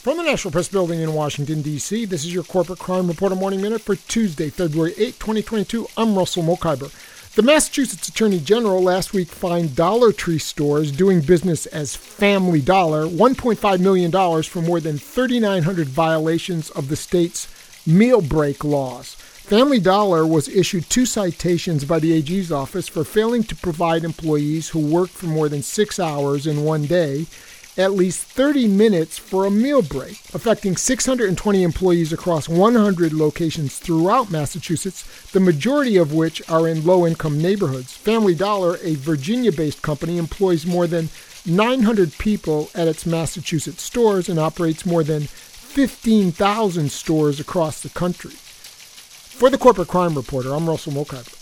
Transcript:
From the National Press Building in Washington, D.C., this is your Corporate Crime Reporter Morning Minute for Tuesday, February 8, 2022. I'm Russell Mokhiber. The Massachusetts Attorney General last week fined Dollar Tree stores doing business as Family Dollar $1.5 million for more than 3,900 violations of the state's meal break laws. Family Dollar was issued two citations by the AG's office for failing to provide employees who worked for more than six hours in one day at least 30 minutes for a meal break, affecting 620 employees across 100 locations throughout Massachusetts, the majority of which are in low income neighborhoods. Family Dollar, a Virginia based company, employs more than 900 people at its Massachusetts stores and operates more than 15,000 stores across the country. For the Corporate Crime Reporter, I'm Russell Mokhiber.